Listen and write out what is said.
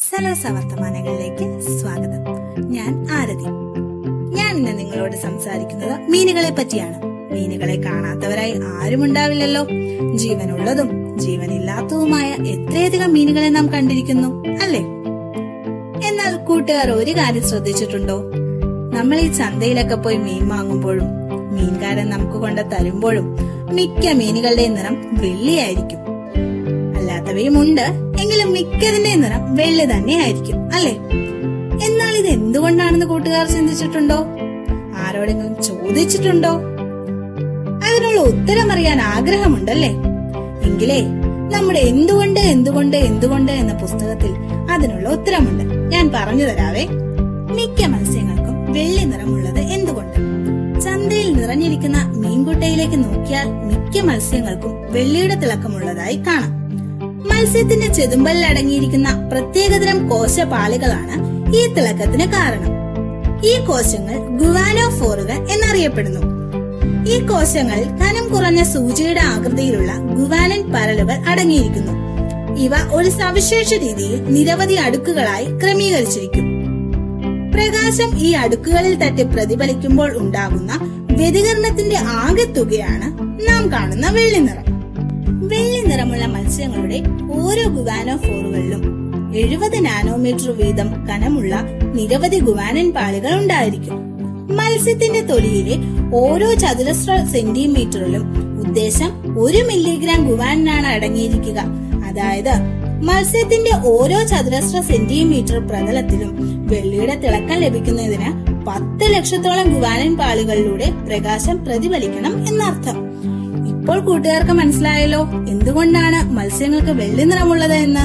സലോസ വർത്തമാനങ്ങളിലേക്ക് സ്വാഗതം. ഞാൻ ആരതി. ഞാൻ ഇന്ന് നിങ്ങളോട് സംസാരിക്കുന്നത് മീനുകളെ പറ്റിയാണ്. മീനുകളെ കാണാത്തവരായി ആരും ഉണ്ടാവില്ലല്ലോ. ജീവനുള്ളതും ജീവനില്ലാത്തതുമായ എത്രയധികം മീനുകളെ നാം കണ്ടിരിക്കുന്നു അല്ലേ? എന്നാൽ കൂട്ടുകാർ ഒരു കാര്യം ശ്രദ്ധിച്ചിട്ടുണ്ടോ? നമ്മൾ ഈ ചന്തയിലൊക്കെ പോയി മീൻ വാങ്ങുമ്പോഴും മീൻകാരൻ നമുക്ക് കൊണ്ട് തരുമ്പോഴും മിക്ക മീനുകളുടെയും നിറം വെള്ളിയായിരിക്കും. ഉണ്ട് എങ്കിലും മിക്കതിന്റെ നിറം വെള്ളി തന്നെയായിരിക്കും അല്ലേ? എന്നാൽ ഇത് എന്തുകൊണ്ടാണെന്ന് കൂട്ടുകാർ ചിന്തിച്ചിട്ടുണ്ടോ? ആരോടെങ്കിലും ചോദിച്ചിട്ടുണ്ടോ? അതിനുള്ള ഉത്തരം അറിയാൻ ആഗ്രഹമുണ്ടല്ലേ? എങ്കിലേ നമ്മുടെ എന്തുകൊണ്ട് എന്തുകൊണ്ട് എന്തുകൊണ്ട് എന്ന പുസ്തകത്തിൽ അതിനുള്ള ഉത്തരമുണ്ട്. ഞാൻ പറഞ്ഞു തരാവേ. മിക്ക മത്സ്യങ്ങൾക്കും വെള്ളി നിറമുള്ളത് എന്തുകൊണ്ട്? ചന്തയിൽ നിറഞ്ഞിരിക്കുന്ന മീൻകുട്ടയിലേക്ക് നോക്കിയാൽ മിക്ക മത്സ്യങ്ങൾക്കും വെള്ളിയുടെ തിളക്കമുള്ളതായി കാണാം. മത്സ്യത്തിന്റെ ചെതുമ്പലിൽ അടങ്ങിയിരിക്കുന്ന പ്രത്യേകതരം കോശപാളികളാണ് ഈ തിളക്കത്തിന് കാരണം. ഈ കോശങ്ങൾ ഗുവാനോഫോറുകൾ എന്നറിയപ്പെടുന്നു. ഈ കോശങ്ങളിൽ കനം കുറഞ്ഞ സൂചിയുടെ ആകൃതിയിലുള്ള ഗുവാനൻ പരലുകൾ അടങ്ങിയിരിക്കുന്നു. ഇവ ഒരു സവിശേഷ രീതിയിൽ നിരവധി അടുക്കുകളായി ക്രമീകരിച്ചിരിക്കും. പ്രകാശം ഈ അടുക്കുകളിൽ തട്ടി പ്രതിഫലിക്കുമ്പോൾ ഉണ്ടാകുന്ന വ്യതികരണത്തിന്റെ ആകെത്തുകയാണ് നാം കാണുന്ന വെള്ളി നിറം. വെള്ളി നിറമുള്ള മത്സ്യങ്ങളുടെ ഓരോ ഗുവാനോ ഫോറുകളിലും എഴുപത് നാനോമീറ്റർ വീതം കനമുള്ള നിരവധി ഗുവാനൻ പാളികൾ ഉണ്ടായിരിക്കും. മത്സ്യത്തിന്റെ തൊലിയിലെ ഓരോ ചതുരശ്ര സെന്റിമീറ്ററിലും ഉദ്ദേശം ഒരു മില്ലിഗ്രാം ഗുവാനാണ് അടങ്ങിയിരിക്കുക. അതായത് മത്സ്യത്തിന്റെ ഓരോ ചതുരശ്ര സെന്റിമീറ്റർ പ്രതലത്തിലും വെള്ളിയുടെ തിളക്കം ലഭിക്കുന്നതിന് പത്ത് ലക്ഷത്തോളം ഗുവാനൻ പാളികളിലൂടെ പ്രകാശം പ്രതിഫലിക്കണം എന്നർത്ഥം. ഇപ്പോൾ കൂട്ടുകാർക്ക് മനസ്സിലായല്ലോ എന്തുകൊണ്ടാണ് മത്സ്യങ്ങൾക്ക് വെള്ളി നിറമുള്ളത് എന്ന്.